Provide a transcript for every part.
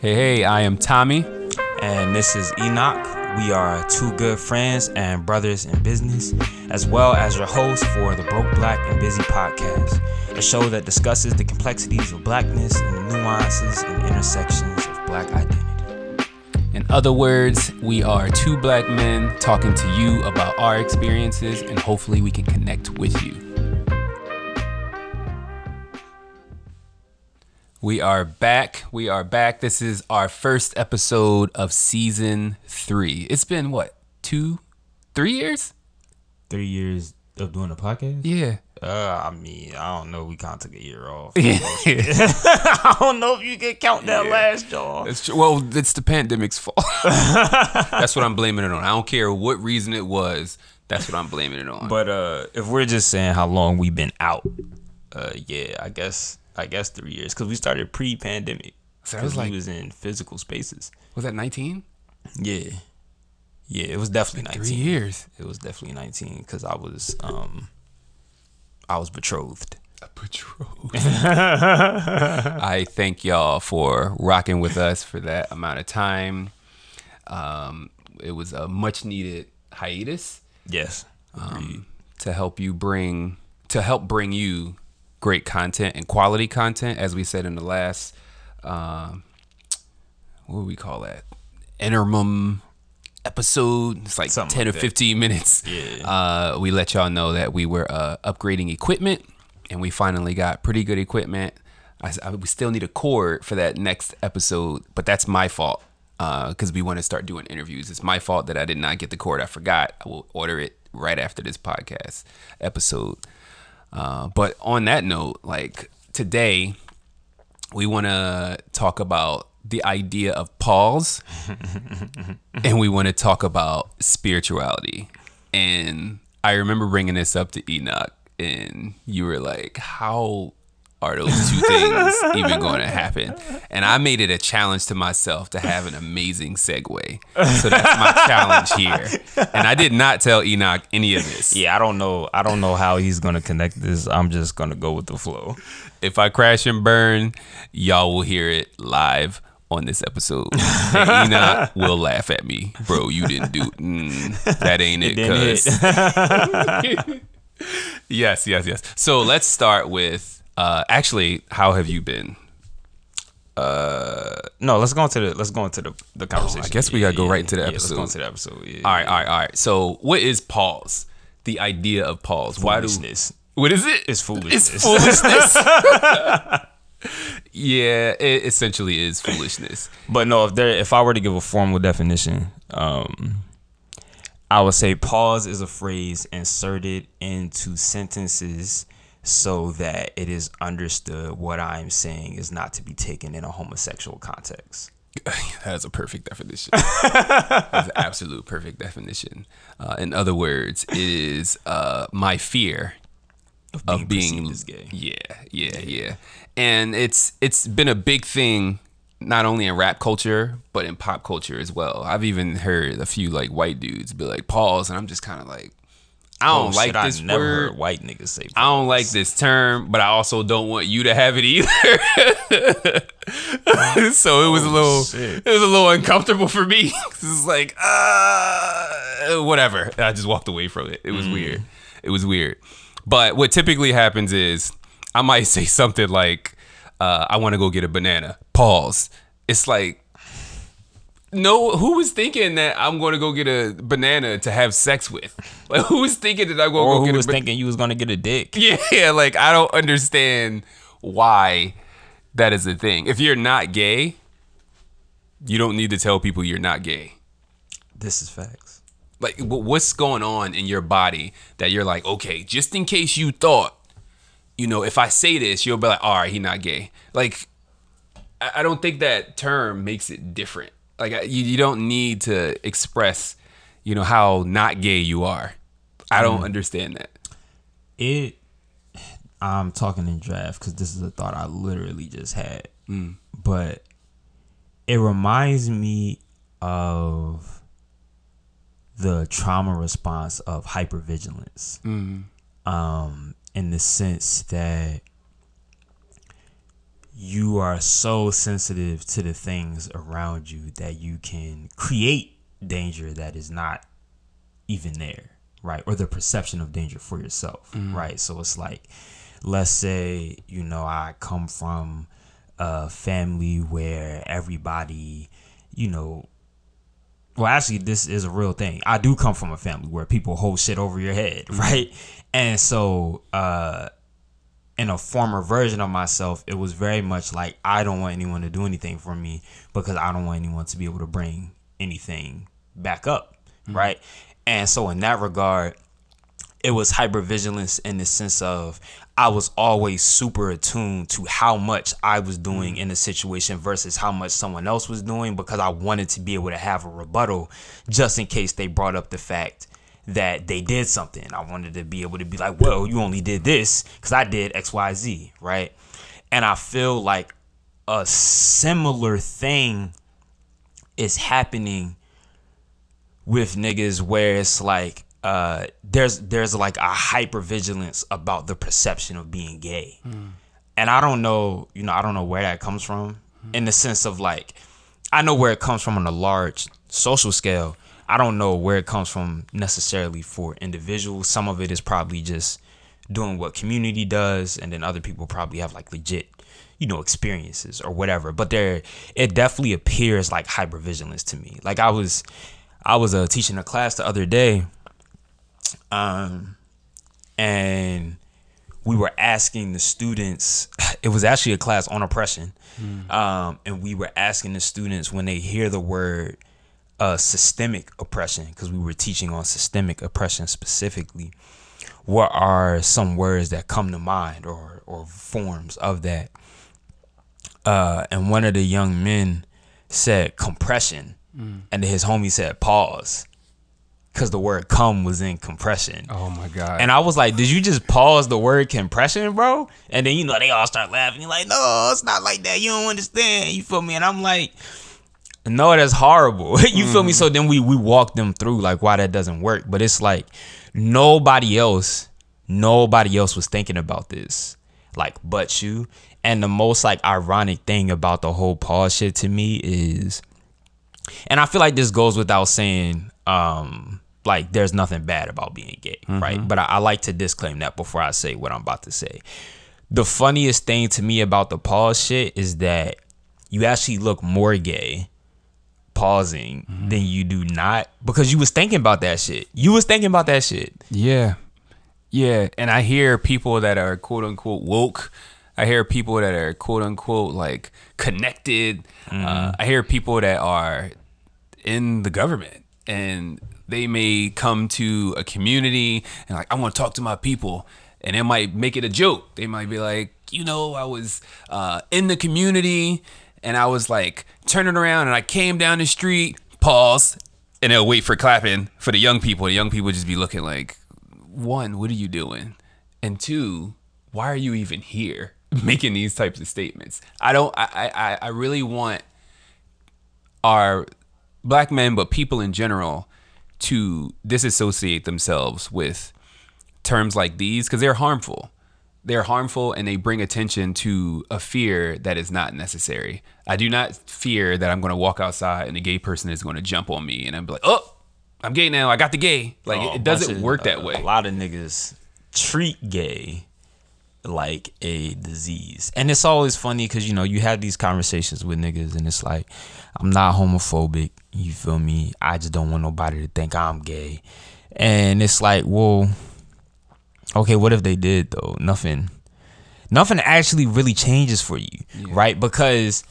Hey, hey, I am Tommy. And this is Enoch. We are two good friends and brothers in business, as well as your host for the Broke Black and Busy podcast, a show that discusses the complexities of blackness and the nuances and intersections of black identity. In other words, we are two black men talking to you about our experiences, and hopefully, we can connect with you. We are back. We are back. This is our first episode of season three. It's been what, two, three years? Three years of doing a podcast? Yeah. Uh, I mean, I don't know. We kind of took a year off. Yeah. I don't know if you can count that Yeah. last y'all. It's true. Well, it's the pandemic's fault. that's what I'm blaming it on. I don't care what reason it was. That's what I'm blaming it on. But uh, if we're just saying how long we've been out, uh, yeah, I guess I guess three years because we started pre-pandemic. So that was like- we was in physical spaces. was that 19? Yeah, yeah, it was definitely Three nineteen. years. It was definitely nineteen because I was um, I was betrothed. A Betrothed. I thank y'all for rocking with us for that amount of time. Um, it was a much needed hiatus Yes. um, to help you bring to help bring you great content and quality content, as we said in the last um, what do we call that interim episode? It's like Something ten like or that. fifteen minutes. Yeah. Uh, we let y'all know that we were uh, upgrading equipment, and we finally got pretty good equipment. I, I- we still need a cord for that next episode, but that's my fault because we want to start doing interviews. It's my fault that I did not get the cord. I forgot. I will order it right after this podcast episode. Uh, but on that note, like today, we want to talk about the idea of pause and we want to talk about spirituality. And I remember bringing this up to Enoch, and you were like, How are those two things even going to happen? And I made it a challenge to myself to have an amazing segue. So that's my challenge here. And I did not tell Enoch any of this. Yeah, I don't know. I don't know how he's gonna connect this. I'm just gonna go with the flow. If I crash and burn, y'all will hear it live on this episode. And Enoch will laugh at me, bro. You didn't do mm, that. Ain't it? didn't Cause yes, yes, yes. So let's start with. Uh, actually, how have you been? No, let's go into the let's go into the the conversation. Oh, I guess we gotta go right into the yeah, Let's go into the episode. Yeah, All right, all right, all right. So, what is pause? The idea of pause. Why do? What is it? It's foolishness. It's foolishness. yeah, it essentially is foolishness. But no, if there if I were to give a formal definition, um I would say pause is a phrase inserted into sentences so that it is understood what I'm saying is not to be taken in a homosexual context. That is a perfect definition. That's an absolute perfect definition. Uh, in other words, it is uh, my fear being of being perceived as gay. Yeah, yeah, yeah. And it's it's been a big thing not only in rap culture but in pop culture as well. I've even heard a few like white dudes be like pause, and I'm just kind of like, I don't Oh, like shit, I this never word. heard white niggas say I don't like this term, but I also don't want you to have it either. so it was a little, Oh, shit. it was a little uncomfortable for me. it's like, uh, whatever. I just walked away from it. It was weird. It was weird. But what typically happens is I might say something like, uh, "I want to go get a banana." Pause. It's like. No, who was thinking that I'm going to go get a banana to have sex with? Like, who was thinking that I'm going to go who get was a banana? thinking you was gonna get a dick? Yeah, like I don't understand why that is a thing. If you're not gay, you don't need to tell people you're not gay. This is facts. Like what's going on in your body that you're like, okay, just in case you thought, you know, if I say this, you'll be like, all right, he not gay. Like I don't think that term makes it different. Like you, you don't need to express, you know, how not gay you are. I don't mm. understand that. It. I'm talking in draft because this is a thought I literally just had. Mm. But it reminds me of the trauma response of hypervigilance. Mm-hmm. Um, in the sense that you are so sensitive to the things around you that you can create danger that is not even there, right? Or the perception of danger for yourself, right? So it's like, let's say, you know, I come from a family where everybody, you know, well, actually, this is a real thing. I do come from a family where people hold shit over your head, right? And so, uh, in a former version of myself, it was very much like I don't want anyone to do anything for me because I don't want anyone to be able to bring anything back up, mm-hmm. right? And so, in that regard, it was hypervigilance in the sense of I was always super attuned to how much I was doing mm-hmm. in a situation versus how much someone else was doing because I wanted to be able to have a rebuttal just in case they brought up the fact that they did something. I wanted to be able to be like, well, you only did this because I did XYZ, right? And I feel like a similar thing is happening with niggas where it's like uh there's there's like a hyper vigilance about the perception of being gay. And I don't know, you know, I don't know where that comes from in the sense of like I know where it comes from on a large social scale. I don't know where it comes from necessarily for individuals. Some of it is probably just doing what community does and then other people probably have like legit you know experiences or whatever. But there it definitely appears like hypervigilance to me. Like i was i was uh, teaching a class the other day um and we were asking the students it was actually a class on oppression. Um and we were asking the students when they hear the word uh systemic oppression because we were teaching on systemic oppression specifically what are some words that come to mind or or forms of that uh and one of the young men said compression and his homie said pause because the word come was in compression Oh my god. and I was like, did you just pause the word compression, bro? And then, you know, they all start laughing. You're like, no, it's not like that. You don't understand. You feel me? And I'm like, no, that's horrible. you feel me? So then we we walk them through like why that doesn't work. But it's like nobody else, nobody else was thinking about this. Like but you. And the most like ironic thing about the whole pause shit to me is and I feel like this goes without saying, um, like there's nothing bad about being gay, right? But I, I like to disclaim that before I say what I'm about to say. The funniest thing to me about the pause shit is that you actually look more gay pausing than you do not because you was thinking about that shit. You was thinking about that shit. Yeah. Yeah. And I hear people that are quote unquote woke. I hear people that are quote unquote like connected. Uh, I hear people that are in the government and they may come to a community and like, I want to talk to my people. And it might make it a joke. They might be like, you know, I was uh, in the community and I was like turning around and I came down the street, pause, and they'll wait for clapping for the young people. The young people just be looking like, one, what are you doing? And two, why are you even here making these types of statements? I don't I I, I really want our black men, but people in general, to disassociate themselves with terms like these because they're harmful. They're harmful and they bring attention to a fear that is not necessary. I do not fear that I'm going to walk outside and a gay person is going to jump on me and I'm like, oh, I'm gay now. I got the gay. Like Oh, it doesn't of- work that uh, way. A lot of niggas treat gay like a disease. And it's always funny because, you know, you have these conversations with niggas and it's like, I'm not homophobic. You feel me? I just don't want nobody to think I'm gay. And it's like, well, okay, what if they did though? Nothing. Nothing actually really changes for you, right? Because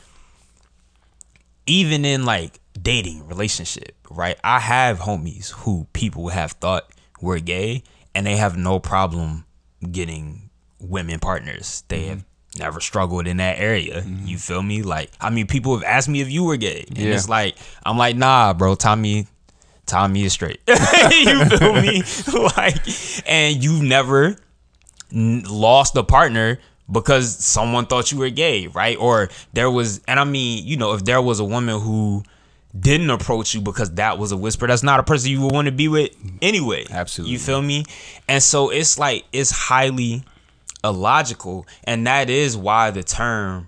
even in like dating relationship right i have homies who people have thought were gay and they have no problem getting women partners they mm-hmm. have never struggled in that area mm-hmm. you feel me like i mean people have asked me if you were gay and Yeah. it's like i'm like nah bro tommy tommy is straight you feel me like and you've never n- lost a partner because someone thought you were gay, right? Or there was, and I mean, you know, if there was a woman who didn't approach you because that was a whisper, that's not a person you would want to be with anyway. Absolutely. You feel me? And so it's like, it's highly illogical. And that is why the term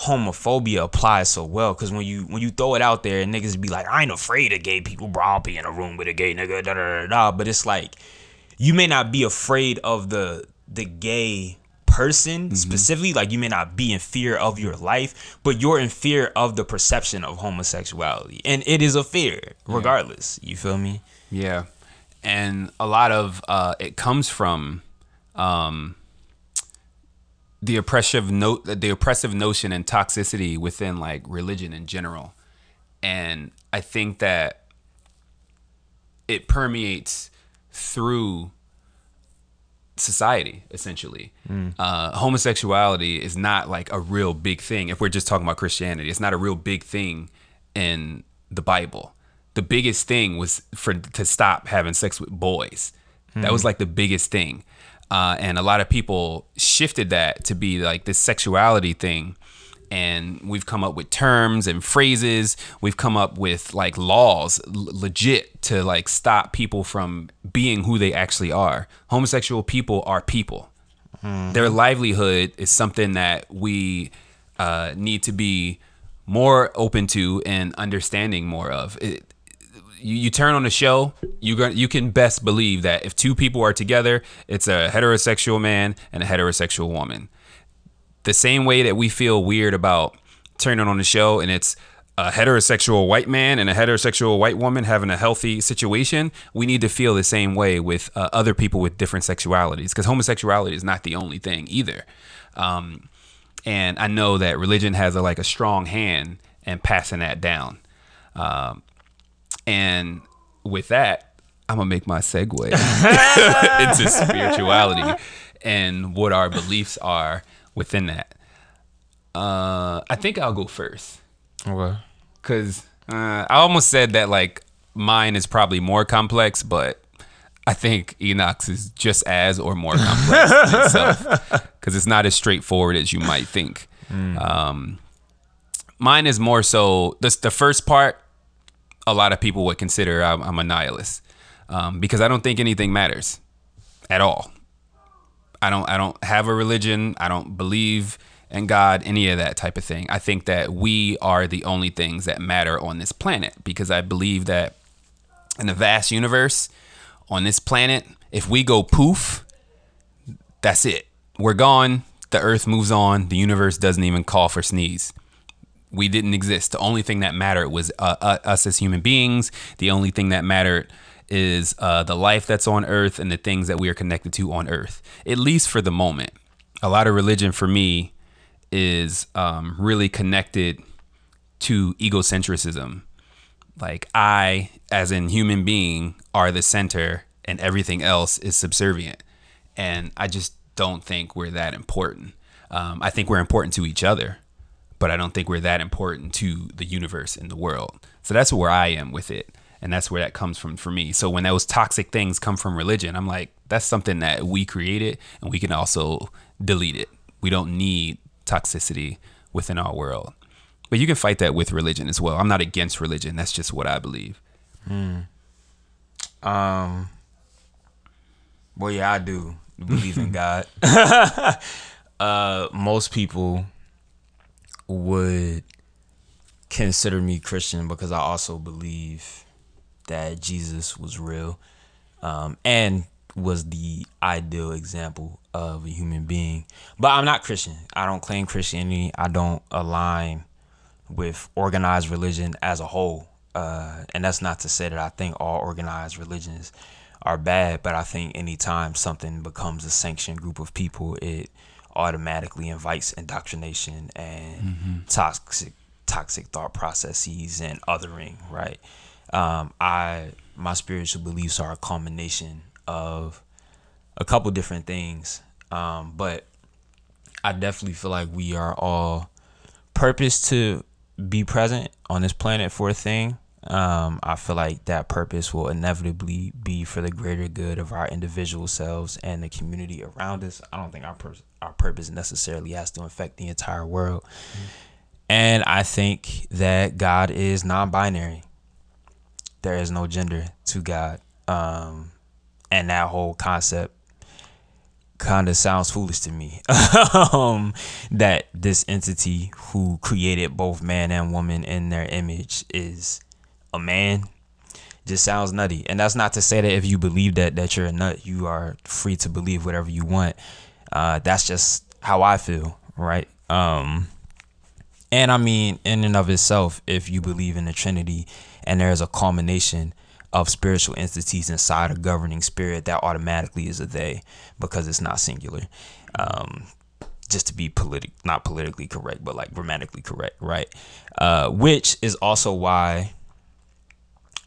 homophobia applies so well because when you when you throw it out there and niggas be like I ain't afraid of gay people bro. I'll be in a room with a gay nigga da da da da but it's like you may not be afraid of the the gay person mm-hmm. specifically like you may not be in fear of your life but you're in fear of the perception of homosexuality. And it is a fear regardless. Yeah. you feel me? Yeah. And a lot of uh it comes from um the oppressive note the oppressive notion and toxicity within like religion in general and i think that it permeates through society essentially mm. uh, homosexuality is not like a real big thing if we're just talking about christianity it's not a real big thing in the bible the biggest thing was for to stop having sex with boys mm. that was hmm. like the biggest thing uh, and a lot of people shifted that to be like this sexuality thing. And we've come up with terms and phrases. We've come up with like laws, l- legit, to like stop people from being who they actually are. Homosexual people are people. Mm. Their livelihood is something that we uh, need to be more open to and understanding more of. It, you, you turn on the show, you you can best believe that if two people are together, it's a heterosexual man and a heterosexual woman. The same way that we feel weird about turning on the show and it's a heterosexual white man and a heterosexual white woman having a healthy situation, we need to feel the same way with uh, other people with different sexualities because homosexuality is not the only thing either. Um, and I know that religion has a, like a strong hand in passing that down. Um, and with that, I'm gonna make my segue into spirituality and what our beliefs are within that. Uh, I think I'll go first. Okay. Cause uh, I almost said that like mine is probably more complex, but I think Enoch's is just as or more complex in itself because it's not as straightforward as you might think. Mm. Um, mine is more so this the first part a lot of people would consider I'm, I'm a nihilist um, because I don't think anything matters at all. I don't I don't have a religion. I don't believe in God, any of that type of thing. I think that we are the only things that matter on this planet because I believe that in the vast universe on this planet, if we go poof, that's it. We're gone. The earth moves on. The universe doesn't even call for sneeze we didn't exist. The only thing that mattered was uh, uh, us as human beings. The only thing that mattered is uh, the life that's on earth and the things that we are connected to on earth, at least for the moment. A lot of religion for me is um, really connected to egocentrism. Like, I, as in human being, are the center and everything else is subservient. And I just don't think we're that important. Um, I think we're important to each other but I don't think we're that important to the universe and the world. So that's where I am with it. And that's where that comes from for me. So when those toxic things come from religion, I'm like, that's something that we created and we can also delete it. We don't need toxicity within our world. But you can fight that with religion as well. I'm not against religion. That's just what I believe. Hmm. Um. Well, yeah, I do believe in God. uh, most people would consider me Christian because I also believe that Jesus was real um, and was the ideal example of a human being. But I'm not Christian. I don't claim Christianity. I don't align with organized religion as a whole. Uh, and that's not to say that I think all organized religions are bad, but I think anytime something becomes a sanctioned group of people, it automatically invites indoctrination and mm-hmm. toxic toxic thought processes and othering right um, i my spiritual beliefs are a combination of a couple different things um, but i definitely feel like we are all purpose to be present on this planet for a thing um, I feel like that purpose will inevitably be for the greater good of our individual selves and the community around us. I don't think our pur- our purpose necessarily has to affect the entire world. Mm-hmm. And I think that God is non-binary. There is no gender to God, um, and that whole concept kind of sounds foolish to me. um, that this entity who created both man and woman in their image is a man just sounds nutty. And that's not to say that if you believe that that you're a nut, you are free to believe whatever you want. Uh, that's just how I feel, right? Um, and I mean, in and of itself, if you believe in the Trinity and there's a culmination of spiritual entities inside a governing spirit, that automatically is a they because it's not singular. Um, just to be politic, not politically correct, but like grammatically correct, right? Uh, which is also why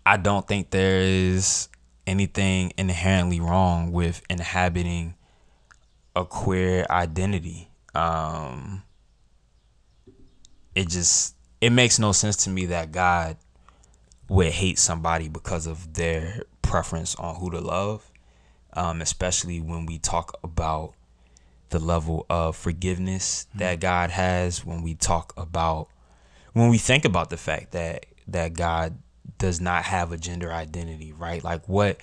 I don't think there is anything inherently wrong with inhabiting a queer identity. Um, it just it makes no sense to me that God would hate somebody because of their preference on who to love, um, especially when we talk about the level of forgiveness that God has. When we talk about when we think about the fact that that God does not have a gender identity, right? Like what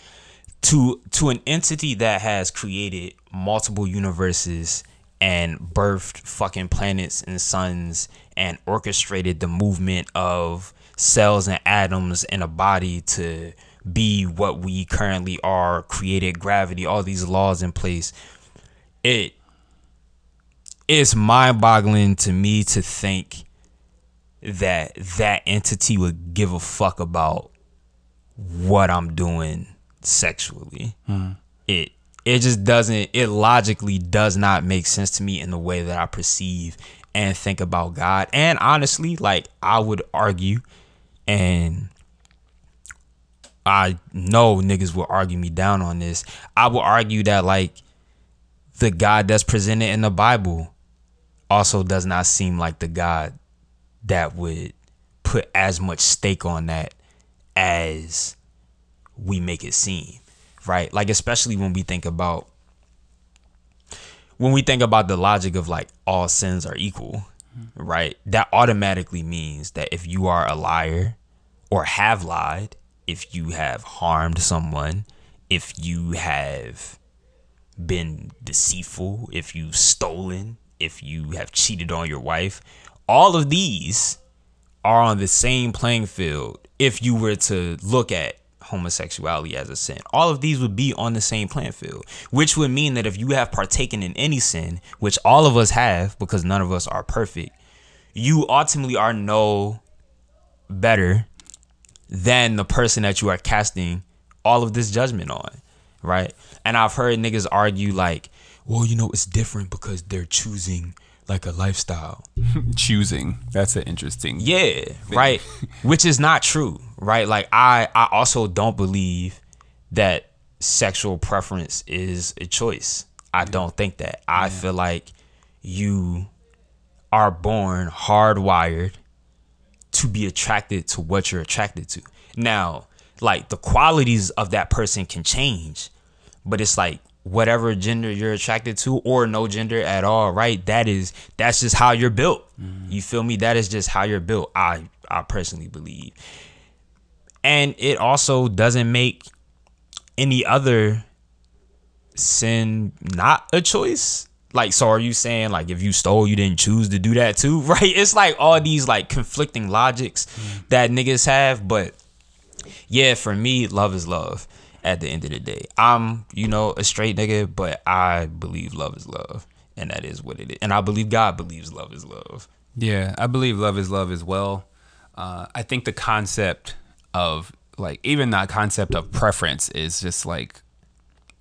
to to an entity that has created multiple universes and birthed fucking planets and suns and orchestrated the movement of cells and atoms in a body to be what we currently are, created gravity, all these laws in place. It it's mind-boggling to me to think that that entity would give a fuck about what I'm doing sexually. Hmm. It it just doesn't it logically does not make sense to me in the way that I perceive and think about God. And honestly, like I would argue and I know niggas will argue me down on this. I will argue that like the God that's presented in the Bible also does not seem like the God that would put as much stake on that as we make it seem, right? Like especially when we think about when we think about the logic of like all sins are equal, mm-hmm. right? That automatically means that if you are a liar or have lied, if you have harmed someone, if you have been deceitful, if you've stolen, if you have cheated on your wife, all of these are on the same playing field if you were to look at homosexuality as a sin. All of these would be on the same playing field, which would mean that if you have partaken in any sin, which all of us have because none of us are perfect, you ultimately are no better than the person that you are casting all of this judgment on, right? And I've heard niggas argue like, well, you know, it's different because they're choosing like a lifestyle. Choosing. That's an interesting. Yeah, right. Which is not true, right? Like I I also don't believe that sexual preference is a choice. I don't think that. I feel like you are born hardwired to be attracted to what you're attracted to. Now, like the qualities of that person can change, but it's like whatever gender you're attracted to or no gender at all, right? That is that's just how you're built. Mm-hmm. You feel me? That is just how you're built. I I personally believe. And it also doesn't make any other sin not a choice. Like, so are you saying like if you stole, you didn't choose to do that too, right? It's like all these like conflicting logics mm-hmm. that niggas have, but yeah, for me, love is love. At the end of the day, I'm you know a straight nigga, but I believe love is love, and that is what it is. And I believe God believes love is love. Yeah, I believe love is love as well. Uh, I think the concept of like even that concept of preference is just like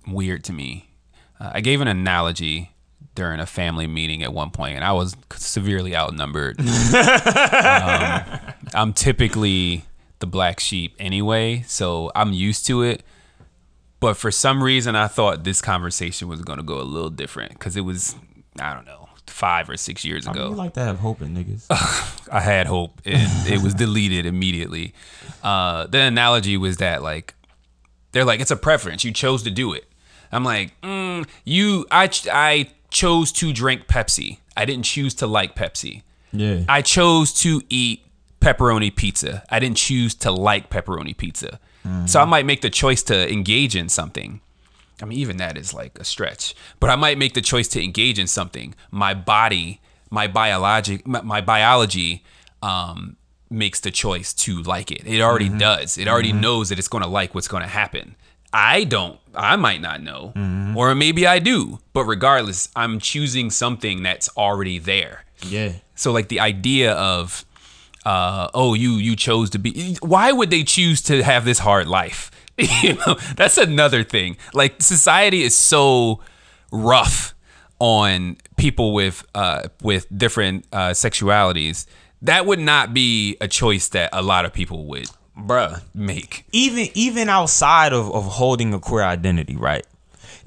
weird to me. Uh, I gave an analogy during a family meeting at one point, and I was severely outnumbered. um, I'm typically the black sheep anyway, so I'm used to it. But for some reason, I thought this conversation was going to go a little different because it was, I don't know, five or six years ago. like to have hope in niggas. I had hope, and it was deleted immediately. Uh, the analogy was that like they're like it's a preference. You chose to do it. I'm like, mm, you. I ch- I chose to drink Pepsi. I didn't choose to like Pepsi. yeah. I chose to eat pepperoni pizza. I didn't choose to like pepperoni pizza. So I might make the choice to engage in something. I mean, even that is like a stretch. But I might make the choice to engage in something. My body, my biologic, my, my biology, um, makes the choice to like it. It already mm-hmm. does. It already mm-hmm. knows that it's going to like what's going to happen. I don't. I might not know, mm-hmm. or maybe I do. But regardless, I'm choosing something that's already there. Yeah. So like the idea of, uh, oh, you you chose to be. Why would they choose to have this hard life? you know, that's another thing. Like society is so rough on people with uh with different uh sexualities. That would not be a choice that a lot of people would Bruh. make. even even outside of, of holding a queer identity, right?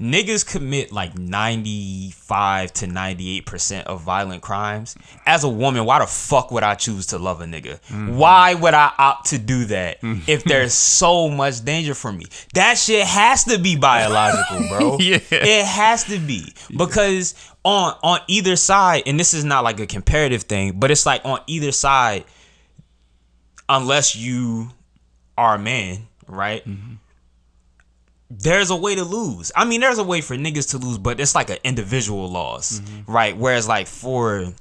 Niggas commit like 95 to 98% of violent crimes. As a woman, why the fuck would I choose to love a nigga? Mm-hmm. Why would I opt to do that mm-hmm. if there's so much danger for me? That shit has to be biological, bro. Yeah. It has to be. Because on on either side, and this is not like a comparative thing, but it's like on either side, unless you are a man, right? Mm-hmm. There's a way to lose. I mean, there's a way for niggas to lose, but it's like an individual loss, mm-hmm. right? Whereas, like, for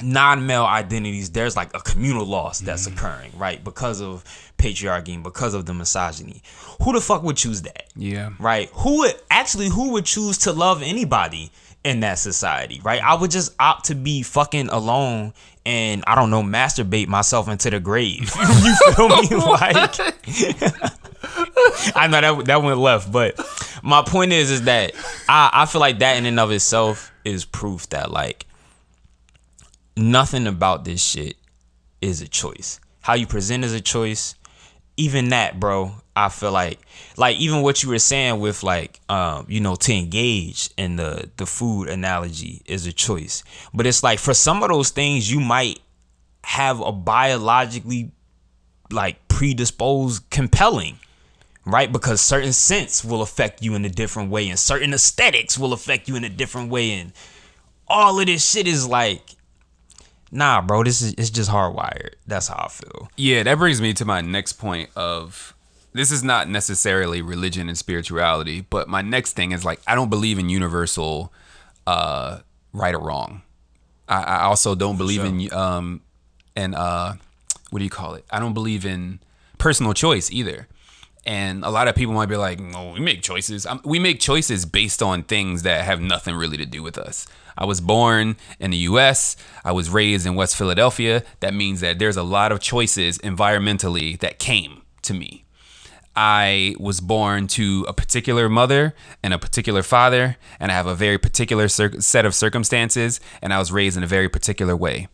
non male identities, there's like a communal loss that's mm-hmm. occurring, right? Because of patriarchy and because of the misogyny. Who the fuck would choose that? Yeah. right? Who would actually who would choose to love anybody in that society, right? I would just opt to be fucking alone and I don't know, masturbate myself into the grave. you feel me? Like I know that that went left, but my point is is that I, I feel like that in and of itself is proof that like nothing about this shit is a choice. How you present is a choice. Even that, bro, I feel like like even what you were saying with like um, you know, to engage in the the food analogy is a choice. But it's like for some of those things you might have a biologically like predisposed compelling right because certain scents will affect you in a different way and certain aesthetics will affect you in a different way and all of this shit is like nah bro this is it's just hardwired that's how i feel Yeah, that brings me to my next point of this is not necessarily religion and spirituality, but my next thing is like I don't believe in universal uh right or wrong. I, I also don't believe in um and uh what do you call it? I don't believe in personal choice either. And a lot of people might be like, "No, we make choices. Um, we make choices based on things that have nothing really to do with us." I was born in the U.S. I was raised in West Philadelphia. That means that there's a lot of choices environmentally that came to me. I was born to a particular mother and a particular father, and I have a very particular cir- set of circumstances, and I was raised in a very particular way.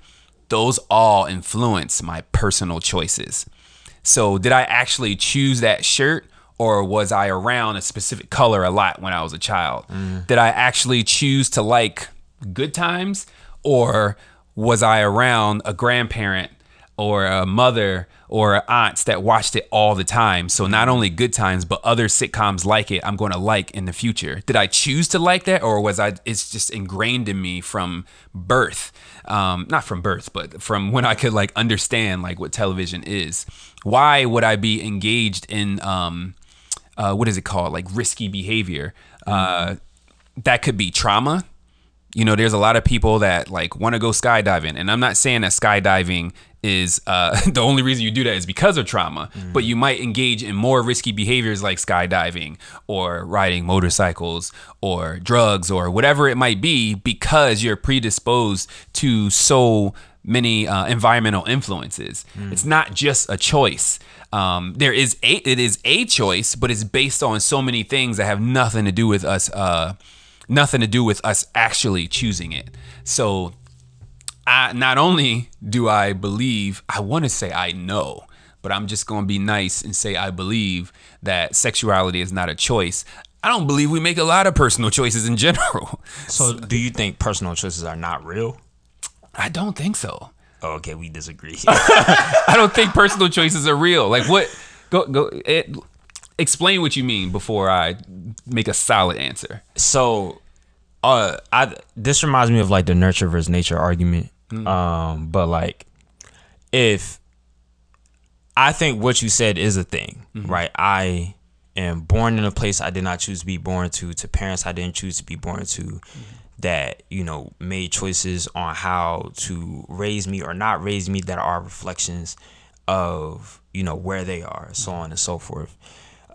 Those all influence my personal choices. So, did I actually choose that shirt, or was I around a specific color a lot when I was a child? Mm. Did I actually choose to like good times, or was I around a grandparent or a mother or aunts that watched it all the time. So not only good times, but other sitcoms like it, I'm going to like in the future. Did I choose to like that, or was I? It's just ingrained in me from birth, um, not from birth, but from when I could like understand like what television is. Why would I be engaged in um, uh, what is it called, like risky behavior? Uh, that could be trauma you know there's a lot of people that like want to go skydiving and i'm not saying that skydiving is uh, the only reason you do that is because of trauma. But you might engage in more risky behaviors like skydiving or riding motorcycles or drugs or whatever it might be because you're predisposed to so many uh, environmental influences. It's not just a choice. Um, there is a it is a choice but it's based on so many things that have nothing to do with us uh, nothing to do with us actually choosing it. So I not only do I believe, I want to say I know, but I'm just going to be nice and say I believe that sexuality is not a choice. I don't believe we make a lot of personal choices in general. so do you think personal choices are not real I don't think so. oh, okay we disagree I don't think personal choices are real. Like what go go it, explain what you mean before I make a solid answer. so uh i this reminds me of like the nurture versus nature argument um but like if i think what you said is a thing right i am born in a place I did not choose to be born to, to parents I didn't choose to be born to, mm-hmm. that you know made choices on how to raise me or not raise me that are reflections of you know where they are, so on and so forth.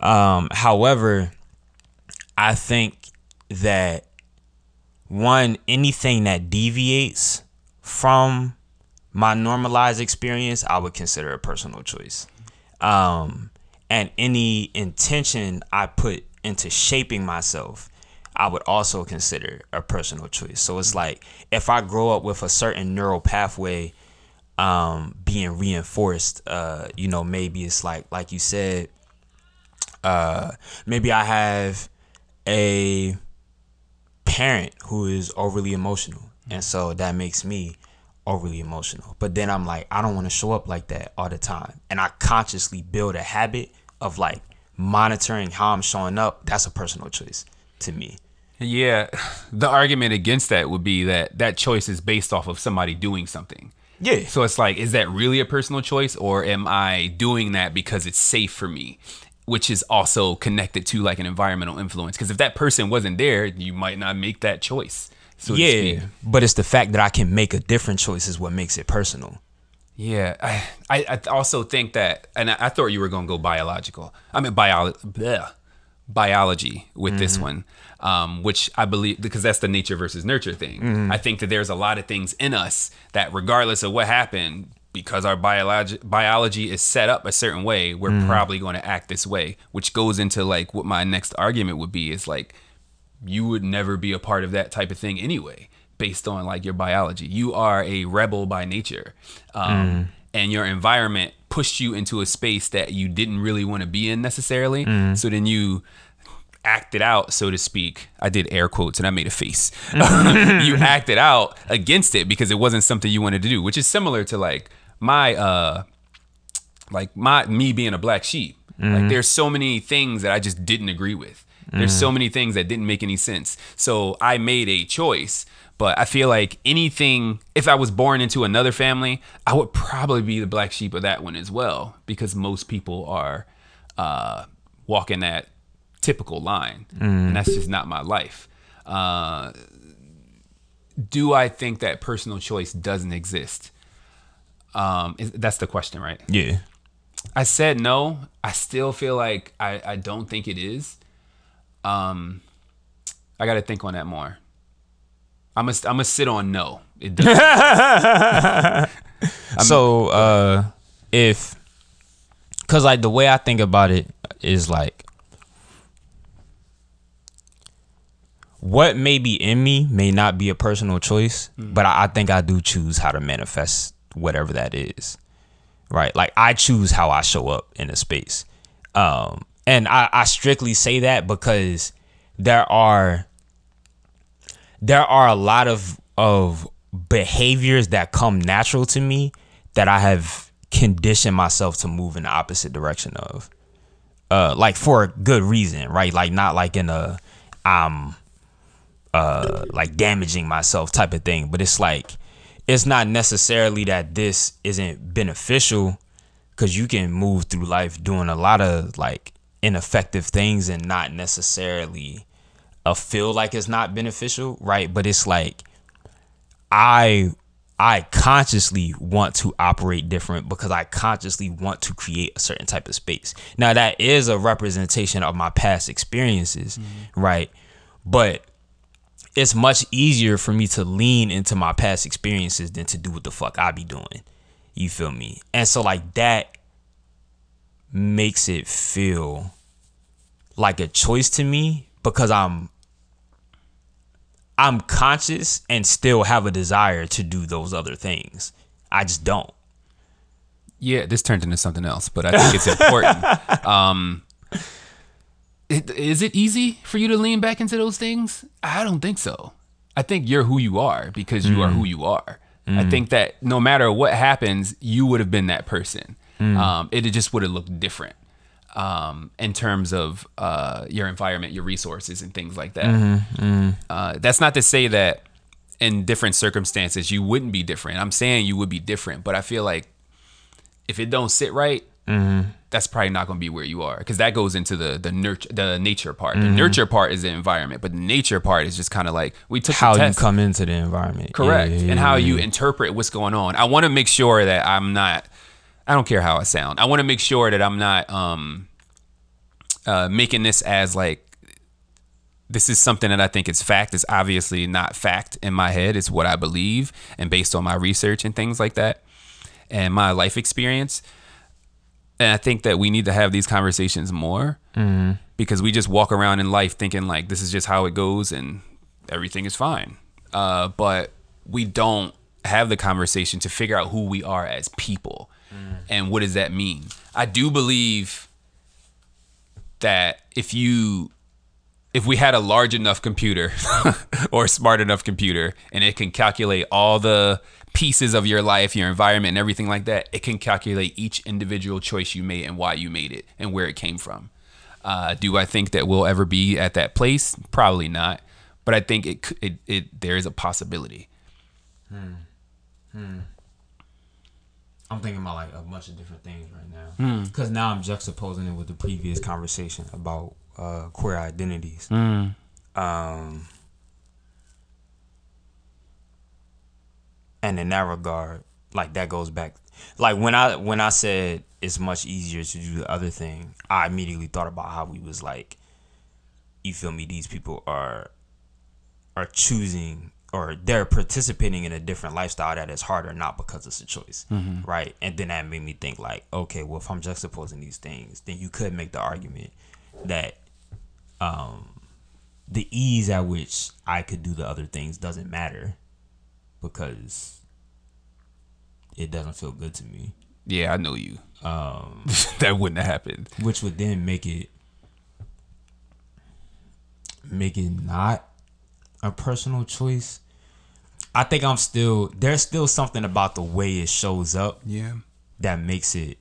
Um, however, I think that one anything that deviates from my normalized experience, I would consider a personal choice. Um, and any intention I put into shaping myself, I would also consider a personal choice. So it's like if I grow up with a certain neural pathway um, being reinforced, uh, you know, maybe it's like like you said, uh, maybe I have a parent who is overly emotional, and so that makes me overly emotional. But then I'm like, I don't want to show up like that all the time, and I consciously build a habit of like monitoring how I'm showing up. That's a personal choice to me. Yeah, the argument against that would be that that choice is based off of somebody doing something. Yeah. So it's like, is that really a personal choice, or am I doing that because it's safe for me? which is also connected to like an environmental influence. Because if that person wasn't there, you might not make that choice. So yeah, but it's the fact that I can make a different choice is what makes it personal. Yeah, I I, I also think that, and I, I, thought you were going to go biological. I mean bio, bleh, biology with mm-hmm. this one, um, which I believe because that's the nature versus nurture thing. Mm-hmm. I think that there's a lot of things in us that, regardless of what happened, because our biology biology is set up a certain way, we're mm. probably going to act this way, which goes into like what my next argument would be is like you would never be a part of that type of thing anyway, based on like your biology. You are a rebel by nature. Um, mm. and your environment pushed you into a space that you didn't really want to be in necessarily. Mm. So then you acted out, so to speak. I did air quotes and I made a face. you acted out against it because it wasn't something you wanted to do, which is similar to like my uh like my me being a black sheep. Mm-hmm. Like there's so many things that I just didn't agree with. There's mm-hmm. so many things that didn't make any sense. So I made a choice. But I feel like anything, if I was born into another family, I would probably be the black sheep of that one as well, because most people are uh, walking that typical line, mm. and that's just not my life. Uh, do I think that personal choice doesn't exist? Um, is, that's the question, right? Yeah. I said no. I still feel like I, I don't think it is. Um, I got to think on that more. I'm gonna I'm gonna sit on no. It does. so uh, if, cause like the way I think about it is like, what may be in me may not be a personal choice, mm-hmm. but I, I think I do choose how to manifest whatever that is right like i choose how i show up in a space um and i i strictly say that because there are there are a lot of of behaviors that come natural to me that i have conditioned myself to move in the opposite direction of. Uh like for a good reason right? Like not like in a i'm uh like damaging myself type of thing. But it's like it's not necessarily that this isn't beneficial because you can move through life doing a lot of like ineffective things and not necessarily uh, feel like it's not beneficial, right? But it's like I I consciously want to operate different because I consciously want to create a certain type of space. Now that is a representation of my past experiences, mm-hmm. right? But it's much easier for me to lean into my past experiences than to do what the fuck I be doing. You feel me? And so like that makes it feel like a choice to me because I'm I'm conscious and still have a desire to do those other things. I just don't. Yeah, this turned into something else, but I think it's important. um, is it easy for you to lean back into those things? I don't think so. I think you're who you are because you mm. are who you are. Mm. I think that no matter what happens, you would have been that person. Mm. Um, it just would have looked different um, in terms of uh, your environment, your resources, and things like that. Mm-hmm. Mm. Uh, that's not to say that in different circumstances you wouldn't be different. I'm saying you would be different, but I feel like if it don't sit right, that's probably not going to be where you are because that goes into the the nurture the nature part. The nurture part is the environment, but the nature part is just kind of like we took How you come into the environment. Correct. Yeah, yeah, and how yeah, you interpret what's going on. I want to make sure that I'm not I don't care how I sound. I want to make sure that I'm not um uh making this as like this is something that I think is fact. It's obviously not fact in my head. It's what I believe and based on my research and things like that and my life experience. And I think that we need to have these conversations more because we just walk around in life thinking like this is just how it goes and everything is fine. Uh, but we don't have the conversation to figure out who we are as people and what does that mean. I do believe that if you if we had a large enough computer or smart enough computer and it can calculate all the pieces of your life, your environment, and everything like that, it can calculate each individual choice you made and why you made it and where it came from. Uh, do I think that we'll ever be at that place? Probably not. But I think it, it, it there is a possibility. I'm thinking about like a bunch of different things right Hmm. now. Because now I'm juxtaposing it with the previous conversation about uh, queer identities. Hmm. Um, and in that regard, like that goes back. Like when I when I said it's much easier to do the other thing, I immediately thought about how we was like, you feel me? These people are are choosing or they're participating in a different lifestyle that is harder not because it's a choice right and then that made me think like okay well if i'm juxtaposing these things then you could make the argument that um the ease at which i could do the other things doesn't matter because it doesn't feel good to me Yeah, I know you. Um, that wouldn't have happened. which would then make it make it not a personal choice. I think I'm still there's still something about the way it shows up Yeah. that makes it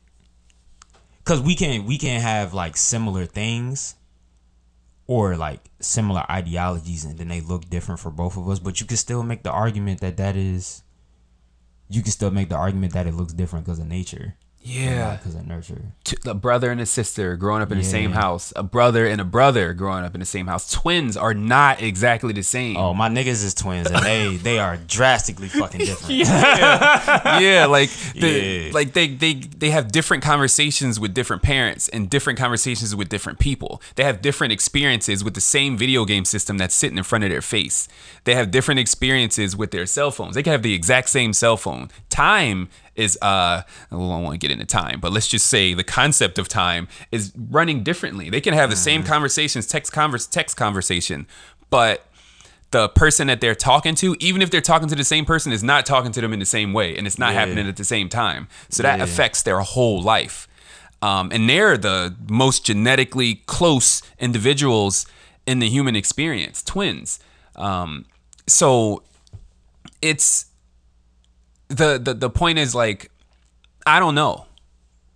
cuz we can we can have like similar things or like similar ideologies and then they look different for both of us but you can still make the argument that that is you can still make the argument that it looks different because of nature Yeah. because of nurture T- a brother and a sister growing up in the same house, a brother and a brother growing up in the same house. Twins are not exactly the same. Oh, my niggas is twins, and they they are drastically fucking different. yeah, like the, Yeah. like they they they have different conversations with different parents and different conversations with different people. They have different experiences with the same video game system that's sitting in front of their face. They have different experiences with their cell phones. They can have the exact same cell phone. Time is uh I don't want to get into time, but let's just say the concept of time is running differently. They can have the same conversations, text converse text conversation, but the person that they're talking to, even if they're talking to the same person, is not talking to them in the same way, and it's not Yeah. happening at the same time. So that Yeah. affects their whole life. Um, and they're the most genetically close individuals in the human experience, twins. Um, so it's the, the the point is like I don't know,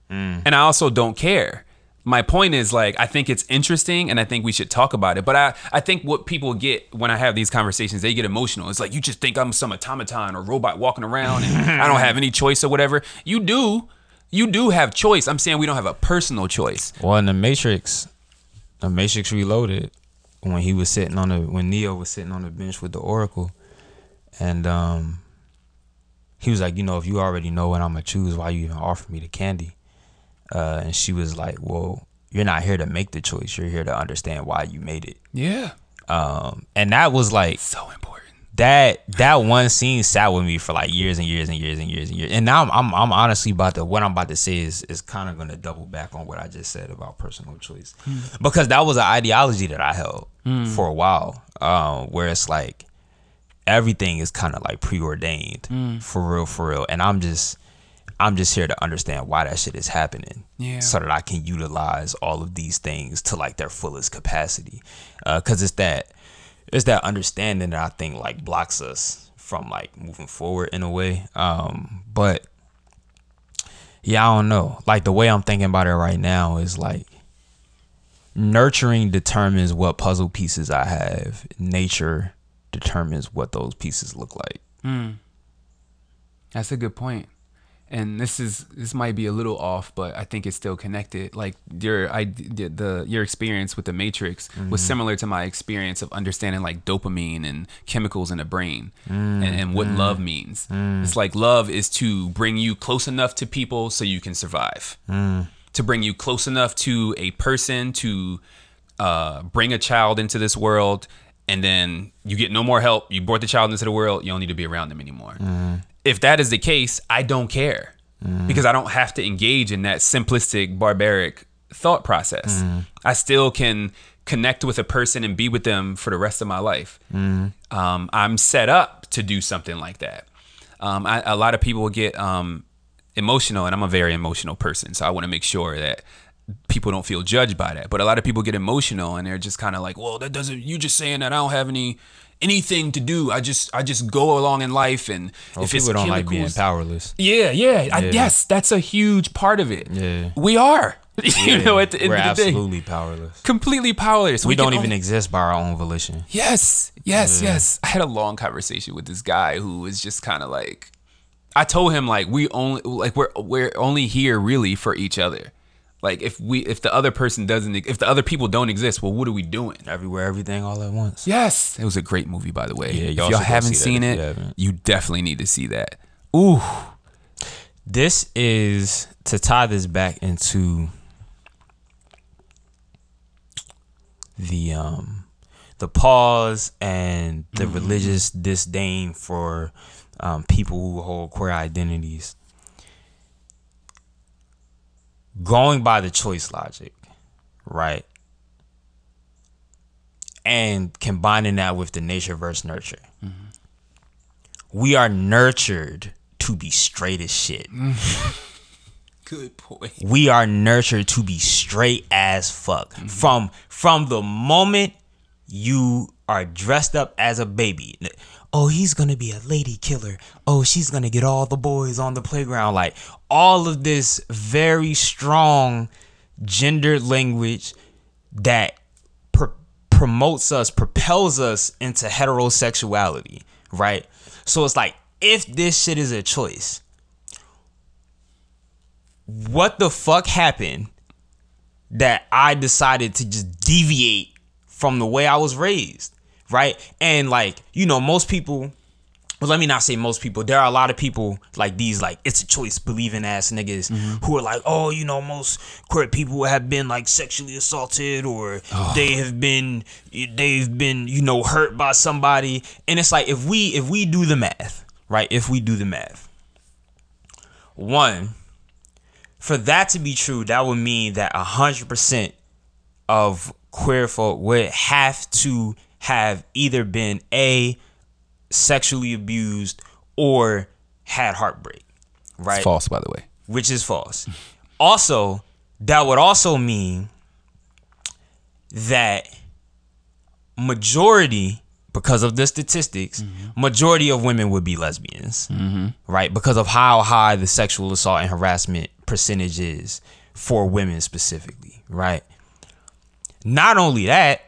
and I also don't care. My point is like I think it's interesting, and I think we should talk about it. But I I think what people get when I have these conversations, they get emotional. It's like you just think I'm some automaton or robot walking around, and I don't have any choice or whatever. You do, you do have choice. I'm saying we don't have a personal choice. Well, in the Matrix, the Matrix Reloaded, when he was sitting on the when Neo was sitting on the bench with the Oracle, and um, he was like, you know, if you already know what I'm gonna choose, why you even offer me the candy? Uh, and she was like, well, you're not here to make the choice. You're here to understand why you made it. Yeah, Um, and that was like so important. that that one scene sat with me for like years and years and years and years and years. And now I'm I'm, I'm honestly about to what I'm about to say is is kind of gonna double back on what I just said about personal choice, because that was an ideology that I held for a while, um, where it's like everything is kind of like preordained for real, for real, and I'm just. I'm just here to understand why that shit is happening, Yeah. so that I can utilize all of these things to like their fullest capacity, because it's that it's that understanding that I think like blocks us from like moving forward in a way. Um, but yeah, I don't know. Like the way I'm thinking about it right now is like nurturing determines what puzzle pieces I have. Nature determines what those pieces look like. Hmm. That's a good point. and this is this might be a little off, but I think it's still connected. Like your I the, the your experience with the Matrix was mm-hmm. similar to my experience of understanding like dopamine and chemicals in the brain mm-hmm. and, and what love means. Mm-hmm. It's like love is to bring you close enough to people so you can survive. To bring you close enough to a person to uh, bring a child into this world and then you get no more help. You brought the child into the world. You don't need to be around them anymore. If that is the case, I don't care because I don't have to engage in that simplistic, barbaric thought process. I still can connect with a person and be with them for the rest of my life. Um, I'm set up to do something like that. Um, I, a lot of people get um, emotional, and I'm a very emotional person, so I want to make sure that people don't feel judged by that. But a lot of people get emotional, and they're just kind of like, "Well, that doesn't. You just saying that I don't have any." anything to do i just i just go along in life and Well, if it's people don't like being powerless. yeah, yeah, I, Yeah. yes, that's a huge part of it. Yeah. we are. you know, at the end We're of the day, absolutely powerless. completely powerless. We, can don't even only- exist by our own volition. Yes, yes, yes. I had a long conversation with this guy who was just kind of like, I told him like we only like we're we're only here really for each other. Like if we if the other person doesn't if the other people don't exist, well, what are we doing? Everywhere, everything, all at once. Yes, it was a great movie by the way. Yeah, if y'all y'all haven't see seen it, you haven't. you definitely need to see that. Ooh, This is to tie this back into the um the pause and the Mm-hmm. religious disdain for um, people who hold queer identities. Going by the choice logic, right? And combining that with the nature versus nurture. Mm-hmm. We are nurtured to be straight as shit good point. we are nurtured to be straight as fuck mm-hmm. from from the moment you are dressed up as a baby oh he's gonna be a lady killer. Oh she's gonna get all the boys on the playground. Like all of this very strong gendered language that pr- promotes us propels us into heterosexuality right? So it's like if this shit is a choice what the fuck happened that I decided to just deviate from the way I was raised, right? And like, you know, most people well, let me not say most people. There are a lot of people like these, like it's a choice, believing ass niggas mm-hmm. who are like, oh, you know, most queer people have been like sexually assaulted or they have been, they've been, you know, hurt by somebody. And it's like if we if we do the math, right? If we do the math, one, for that to be true, that would mean that hundred percent of queer folk would have to have either been a sexually abused or had heartbreak, right? It's false, by the way. Which is false. also, that would also mean that majority, because of the statistics, mm-hmm. majority of women would be lesbians, mm-hmm. right? Because of how high the sexual assault and harassment percentage is for women specifically, right? Not only that,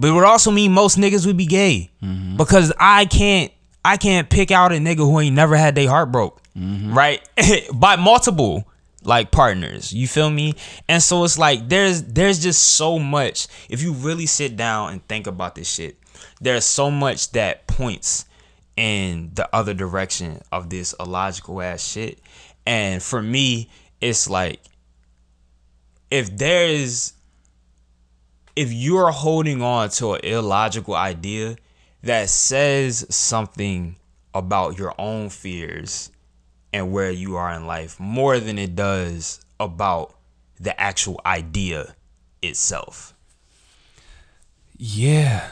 but it would also mean most niggas would be gay mm-hmm. because I can't I can't pick out a nigga who ain't never had their heart broke, mm-hmm. right? By multiple like partners. You feel me? And so it's like there's there's just so much. If you really sit down and think about this shit, there's so much that points in the other direction of this illogical ass shit. And for me, it's like if there is if you're holding on to an illogical idea that says something about your own fears and where you are in life more than it does about the actual idea itself. Yeah.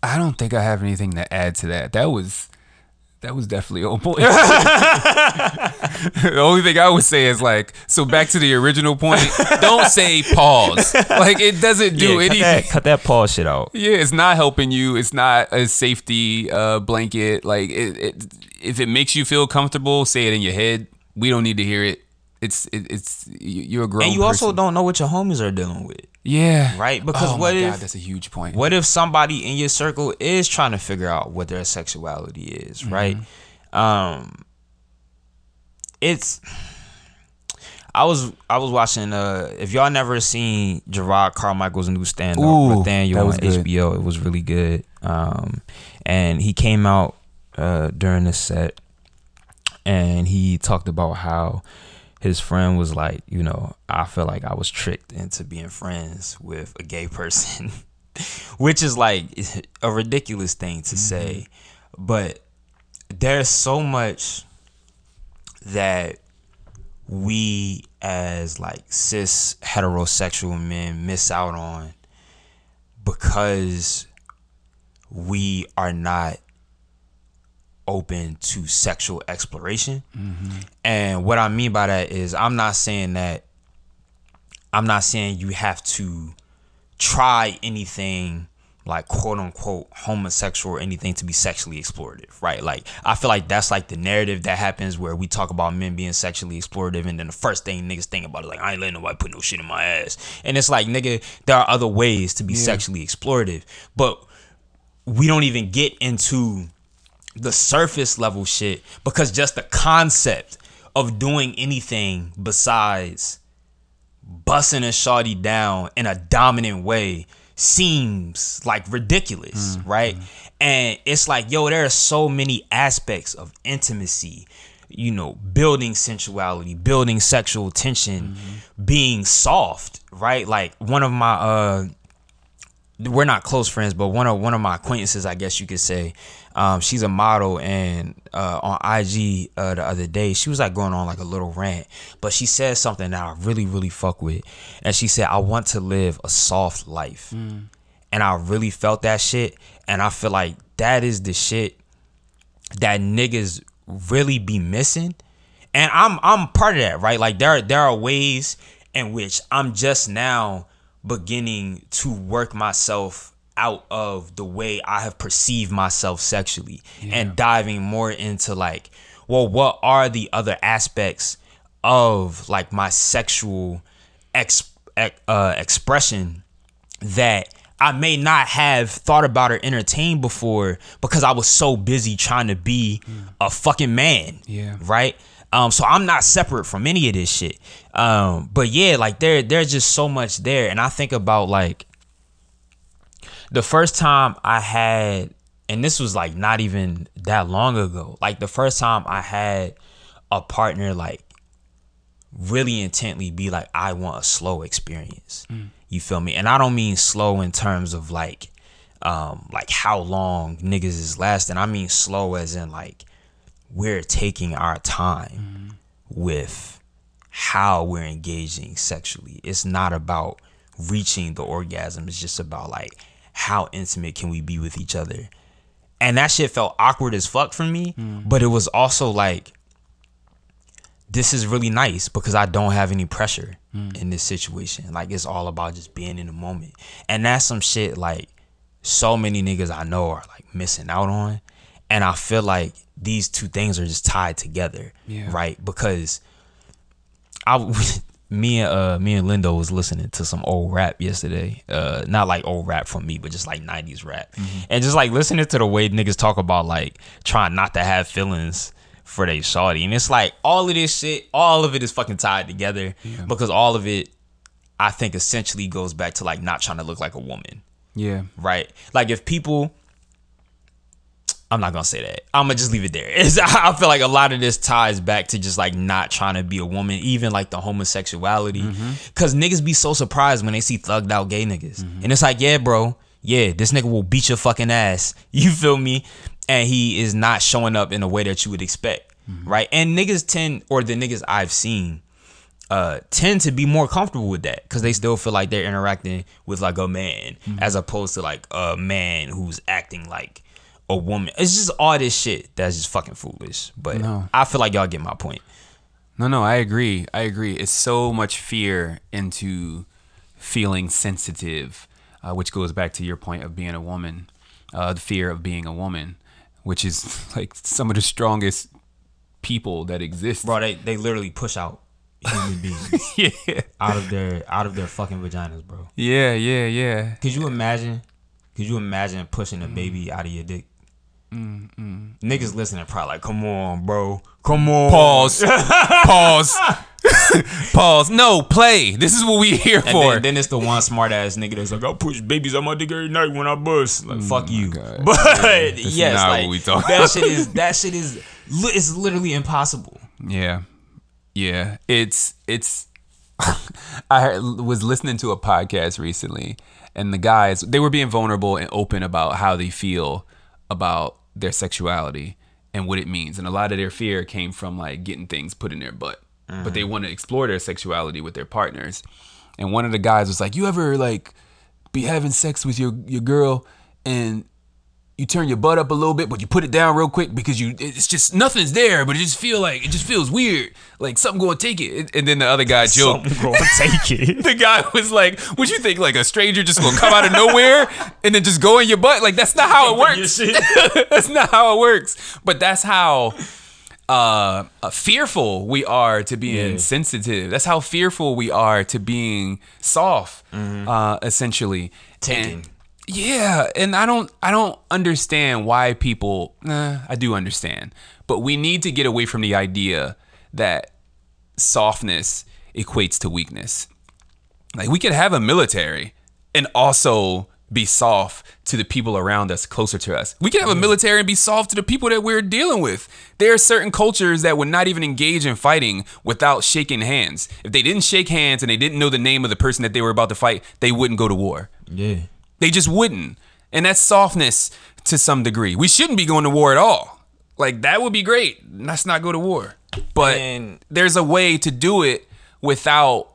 I don't think I have anything to add to that. That was that was definitely on point. the only thing I would say is like, so back to the original point, don't say pause. Like it doesn't do cut anything. that, cut that pause shit out. Yeah, it's not helping you. It's not a safety uh, blanket. Like it, it, if it makes you feel comfortable, say it in your head. We don't need to hear it. It's it, it's you- you're a grown. And you also don't know what your homies are dealing with. Yeah, Right? Because oh what my if- God, that's a huge point. What if somebody in your circle is trying to figure out what their sexuality is, right? Um it's I was I was watching uh if y'all never seen Jerrod Carmichael's new stand up Rothaniel on good. HBO, it was really good. Um and he came out uh during the set and he talked about how his friend was like, you know, I feel like I was tricked into being friends with a gay person, which is like a ridiculous thing to mm-hmm. say, but there's so much that we as like cis heterosexual men miss out on because we are not open to sexual exploration. Mm-hmm. And what I mean by that is I'm not saying that I'm not saying you have to try anything like quote unquote homosexual or anything to be sexually explorative, right? Like I feel like that's like the narrative that happens where we talk about men being sexually explorative and then the first thing niggas think about is like I ain't letting nobody put no shit in my ass. And it's like nigga, there are other ways to be sexually explorative. But we don't even get into the surface level shit because just the concept of doing anything besides busting a shawty down in a dominant way seems like ridiculous, right? And it's like, yo, there are so many aspects of intimacy, you know, building sensuality, building sexual tension, being soft, right? Like one of my uh we're not close friends, but one of one of my acquaintances, I guess you could say, um, she's a model, and uh, on IG uh, the other day, she was like going on like a little rant, but she said something that I really really fuck with, and she said, "I want to live a soft life," and I really felt that shit, and I feel like that is the shit that niggas really be missing. And I'm I'm part of that, right? Like there there are ways in which I'm just now beginning to work myself out of the way I have perceived myself sexually and diving more into like, well, what are the other aspects of like my sexual ex, ex- uh, expression that I may not have thought about or entertained before because I was so busy trying to be a fucking man. Yeah. Right? Um, so I'm not separate from any of this shit. Um, but yeah, like there there's just so much there. And I think about like the first time I had and this was like not even that long ago. Like the first time I had a partner like really intently be like, I want a slow experience. You feel me? And I don't mean slow in terms of like um like how long niggas is lasting. I mean slow as in like we're taking our time mm-hmm. with how we're engaging sexually. It's not about reaching the orgasm. It's just about like how intimate can we be with each other. And that shit felt awkward as fuck for me, mm. but it was also like this is really nice because I don't have any pressure mm. in this situation. Like it's all about just being in the moment. And that's some shit like so many niggas I know are like missing out on. And I feel like these two things are just tied together. Yeah. Right? Because I me and uh me and Lindo was listening to some old rap yesterday. Uh not like old rap from me, but just like 90s rap. And just like listening to the way niggas talk about like trying not to have feelings for they shawty. And it's like all of this shit, all of it is fucking tied together because all of it I think essentially goes back to like not trying to look like a woman Yeah. right? Like if people, I'm not gonna say that. I'm gonna just leave it there. It's, I feel like a lot of this ties back to just like not trying to be a woman, even like the homosexuality, mm-hmm. because niggas be so surprised when they see thugged out gay niggas, mm-hmm. and it's like, yeah, bro, yeah, this nigga will beat your fucking ass. You feel me? And he is not showing up in a way that you would expect, mm-hmm. right? And niggas tend, or the niggas I've seen, uh tend to be more comfortable with that because they still feel like they're interacting with like a man as opposed to like a man who's acting like a woman. It's just all this shit that's just fucking foolish. But No. I feel like y'all get my point. No, no, I agree. I agree. It's so much fear into feeling sensitive, uh, which goes back to your point of being a woman, uh, the fear of being a woman, which is like some of the strongest people that exist. Bro, they, they literally push out human beings yeah, out of their out of their fucking vaginas, bro. yeah, yeah, yeah. Could you imagine? Could you imagine pushing a baby out of your dick? Mm, mm. Niggas listening probably like, come on, bro. Come on. Pause. Pause. Pause. No, play. This is what we here And for. then, then it's the one smart ass nigga that's like, I push babies on my dick every night when I bust. Like, mm, fuck you. God. But That's yes, like what we talking that shit is that shit is it's literally impossible. Yeah. Yeah. It's it's I heard, was listening to a podcast recently and the guys they were being vulnerable and open about how they feel about their sexuality and what it means. And a lot of their fear came from like getting things put in their butt. But they mm-hmm. want to explore their sexuality with their partners. And one of the guys was like, "You ever like be having sex with your your girl and you turn your butt up a little bit, but you put it down real quick because you it's just nothing's there, but it just feel like it just feels weird, like something going to take it. And then the other guy joked. Something gonna take it. The guy was like, "What you think? Like a stranger just gonna come out of nowhere and then just go in your butt? Like that's not how it works. that's not how it works. But that's how uh, uh, fearful we are to being Yeah. sensitive. That's how fearful we are to being soft, uh, essentially. Taken. Yeah, and I don't I don't understand why people nah, I do understand. But we need to get away from the idea that softness equates to weakness. Like we could have a military and also be soft to the people around us closer to us. We can have a mm-hmm. military and be soft to the people that we're dealing with. There are certain cultures that would not even engage in fighting without shaking hands. If they didn't shake hands and they didn't know the name of the person that they were about to fight, they wouldn't go to war. Yeah. They just wouldn't. And that's softness to some degree. We shouldn't be going to war at all. Like that would be great. Let's not go to war. But And- there's a way to do it without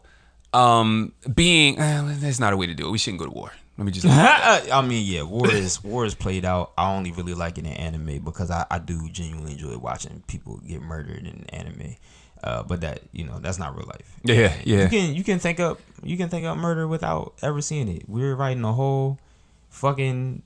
um being uh, there's not a way to do it. We shouldn't go to war. Let me just I mean, yeah, war is war is played out. I only really like it in anime because I, I do genuinely enjoy watching people get murdered in anime. Uh, but that you know that's not real life. Yeah, yeah. You can you can think up you can think up murder without ever seeing it. We're writing a whole fucking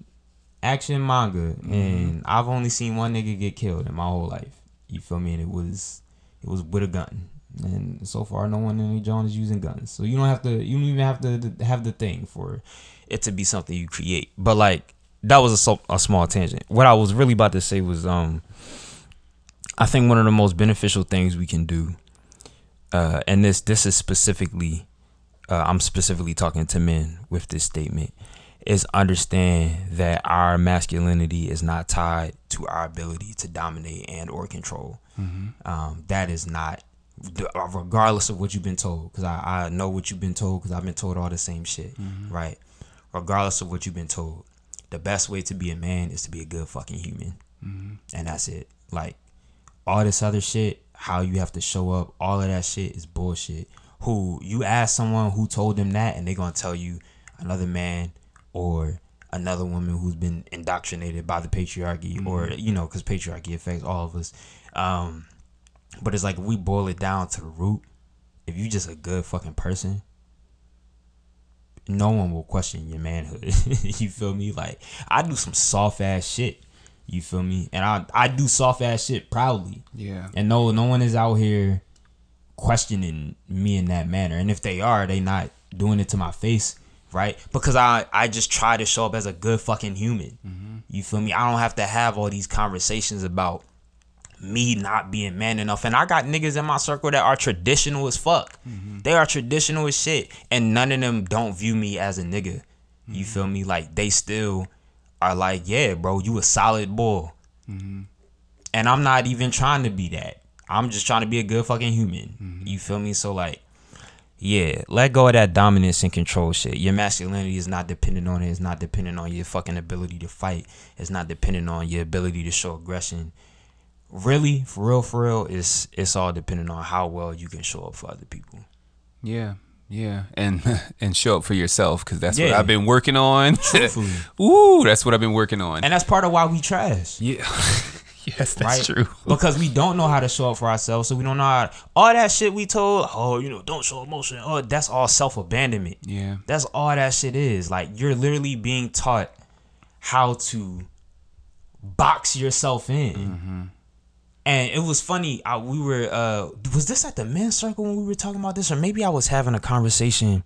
action manga, and I've only seen one nigga get killed in my whole life. You feel me? And it was it was with a gun. And so far, no one in the John is using guns. So you don't have to. You don't even have to have the thing for it to be something you create. But like that was a, so- a small tangent. What I was really about to say was, um, I think one of the most beneficial things we can do, uh, and this this is specifically, uh, I'm specifically talking to men with this statement, is understand that our masculinity is not tied to our ability to dominate and or control. Um, that is not, regardless of what you've been told, because I, I know what you've been told, because I've been told all the same shit, right? Regardless of what you've been told, the best way to be a man is to be a good fucking human, and that's it. Like all this other shit, how you have to show up, all of that shit is bullshit. Who you ask someone who told them that, and they're gonna tell you another man or another woman who's been indoctrinated by the patriarchy, or you know, because patriarchy affects all of us. Um, but it's like we boil it down to the root. If you just a good fucking person, no one will question your manhood. you feel me? Like I do some soft ass shit. You feel me? And I I do soft ass shit proudly. Yeah. And no no one is out here questioning me in that manner. And if they are, they not doing it to my face, right? Because I I just try to show up as a good fucking human. Mm-hmm. You feel me? I don't have to have all these conversations about me not being man enough. And I got niggas in my circle that are traditional as fuck. Mm-hmm. They are traditional as shit. And none of them don't view me as a nigga. You mm-hmm. feel me? Like they still are like, yeah, bro, you a solid boy. Mm-hmm. And I'm not even trying to be that. I'm just trying to be a good fucking human. Mm-hmm. You feel me? So like, yeah, let go of that dominance and control shit. Your masculinity is not dependent on it. It's not dependent on your fucking ability to fight. It's not dependent on your ability to show aggression. Really, for real, for real, it's it's all dependent on how well you can show up for other people. Yeah. Yeah. And and show up for yourself because that's what I've been working on. Ooh, that's what I've been working on. And that's part of why we trash. yeah. yes, that's right? true. because we don't know how to show up for ourselves, so we don't know how all that shit we told. Oh, you know, don't show emotion. Oh, that's all self abandonment. Yeah. That's all that shit is. Like you're literally being taught how to box yourself in. Mm-hmm. And it was funny. I, we were uh was this at the men's circle when we were talking about this, or maybe I was having a conversation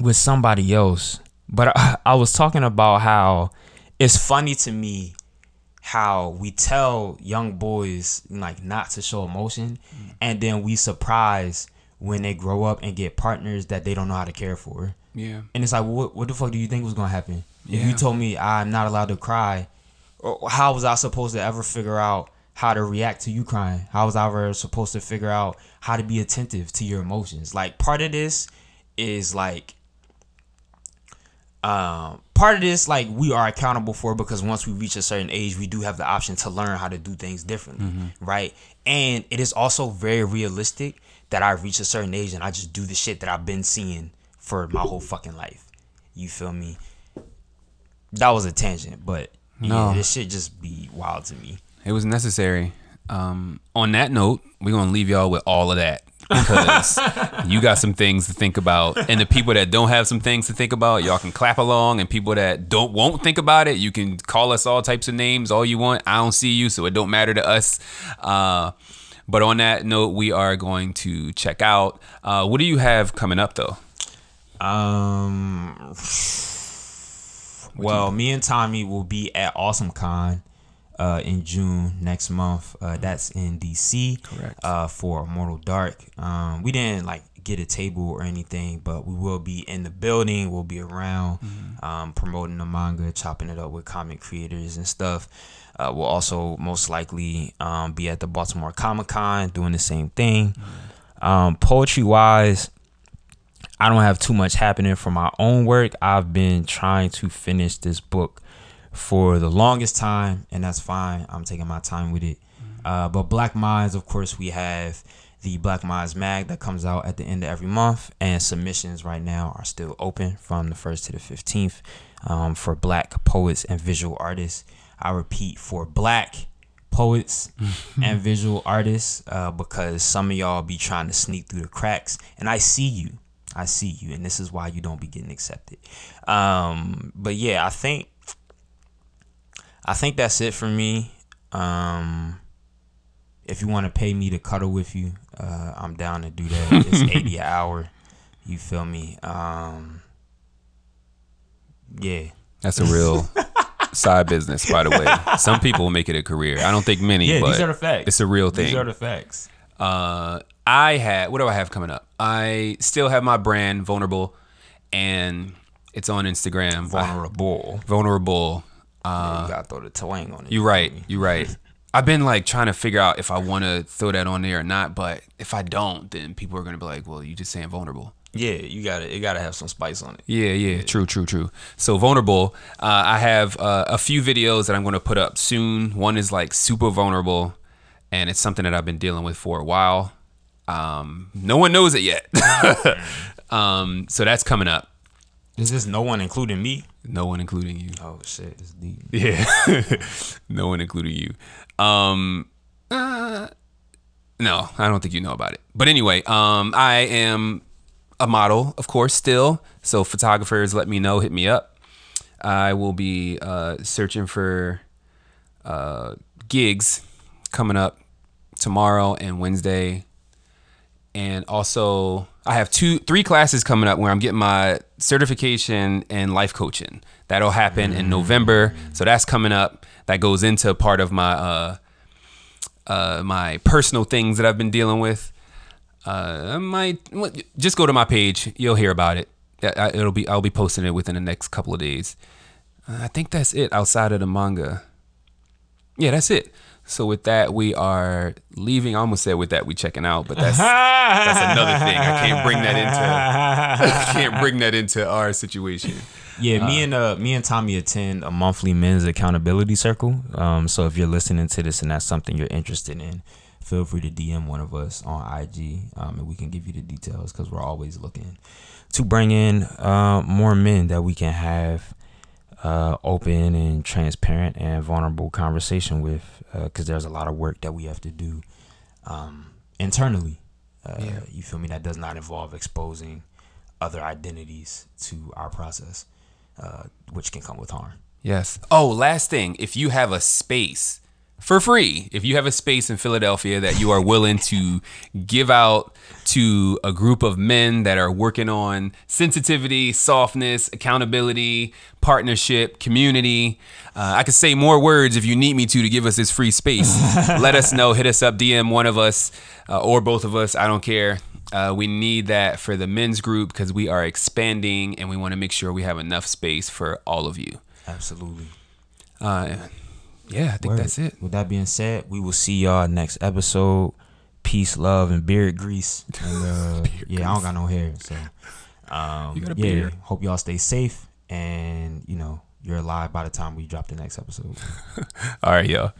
with somebody else. But I, I was talking about how it's funny to me how we tell young boys like not to show emotion and then we surprise when they grow up and get partners that they don't know how to care for. Yeah. And it's like, what, what the fuck do you think was gonna happen? If you told me I'm not allowed to cry, how was I supposed to ever figure out how to react to you crying? How was I ever supposed to figure out how to be attentive to your emotions? Like part of this is like um part of this like we are accountable for because once we reach a certain age we do have the option to learn how to do things differently right and it is also very realistic that i reach a certain age and i just do the shit that i've been seeing for my whole fucking life you feel me that was a tangent but No. yeah this shit just be wild to me It was necessary. Um, on that note, we're gonna leave y'all with all of that because you got some things to think about, and the people that don't have some things to think about, y'all can clap along, and people that don't won't think about it, you can call us all types of names all you want. I don't see you, so it don't matter to us. Uh, but on that note, we are going to check out. Uh, what do you have coming up though? Um. Well, me and Tommy will be at Awesome Con uh, in June next month. Uh, that's in DC. Correct. Uh, for Mortal Dark. Um, we didn't like get a table or anything, but we will be in the building. We'll be around, um, promoting the manga, chopping it up with comic creators and stuff. Uh, we'll also most likely um, be at the Baltimore Comic Con doing the same thing. Um, poetry wise, I don't have too much happening for my own work. I've been trying to finish this book for the longest time, and that's fine. I'm taking my time with it. Uh, but Black Minds, of course, we have the Black Minds mag that comes out at the end of every month, and submissions right now are still open from the 1st to the 15th um, for black poets and visual artists. I repeat, for black poets and visual artists uh, because some of y'all be trying to sneak through the cracks and i see you i see you and this is why you don't be getting accepted um, but yeah i think i think that's it for me um, if you want to pay me to cuddle with you uh, i'm down to do that it's 80 an hour you feel me um, yeah That's a real side business, by the way. Some people make it a career. I don't think many, yeah but these are the facts it's a real thing. these are the facts Uh, I had what do I have coming up? I still have my brand vulnerable, and it's on Instagram. vulnerable vulnerable. uh, you gotta throw the twang on it You're right. You're right. I've been like trying to figure out if I want to throw that on there or not, but if I don't, then people are gonna be like, "Well, you just saying vulnerable." Yeah, you gotta it gotta have some spice on it. Yeah, yeah, true, true, true. So vulnerable. Uh, I have uh, a few videos that I'm going to put up soon. One is like super vulnerable, and it's something that I've been dealing with for a while. Um, no one knows it yet. um, so that's coming up. Is this no one including me? No one including you. Oh shit, it's deep. Yeah, no one including you. Um, uh, no, I don't think you know about it. But anyway, um, I am a model, of course, still. So photographers, let me know, hit me up. I will be uh, searching for uh, gigs coming up tomorrow and Wednesday. And also, I have two, three classes coming up where I'm getting my certification in life coaching. That'll happen in November. So that's coming up. That goes into part of my uh, uh, my personal things that I've been dealing with. Uh, I might just go to my page. You'll hear about it. I- It'll be I'll be posting it within the next couple of days. Uh, I think that's it outside of the manga. Yeah, that's it. So with that, we are leaving. I almost said with that we checking out, but that's that's another thing. I can't bring that into I can't bring that into our situation. Yeah, me and uh me and Tommy attend a monthly men's accountability circle. Um, so if you're listening to this and that's something you're interested in, feel free to DM one of us on IG, um, and we can give you the details because we're always looking to bring in uh, more men that we can have uh, open and transparent and vulnerable conversation with because there's a lot of work that we have to do um, internally. Uh, You feel me? That does not involve exposing other identities to our process, uh, which can come with harm. Yes. Oh, last thing. If you have a space for free. If you have a space in Philadelphia that you are willing to give out to a group of men that are working on sensitivity, softness, accountability, partnership, community. Uh, I could say more words if you need me to to give us this free space. Let us know. Hit us up, DM one of us uh, or both of us. I don't care. Uh, we need that for the men's group because we are expanding and we want to make sure we have enough space for all of you. Absolutely. Yeah, I think Word. that's it. With that being said, we will see y'all next episode. Peace, love, and beard grease. And uh, yeah, I don't got no hair, so um, You got a yeah. beard. Hope y'all stay safe, and you know you're alive by the time we drop the next episode. All right, y'all.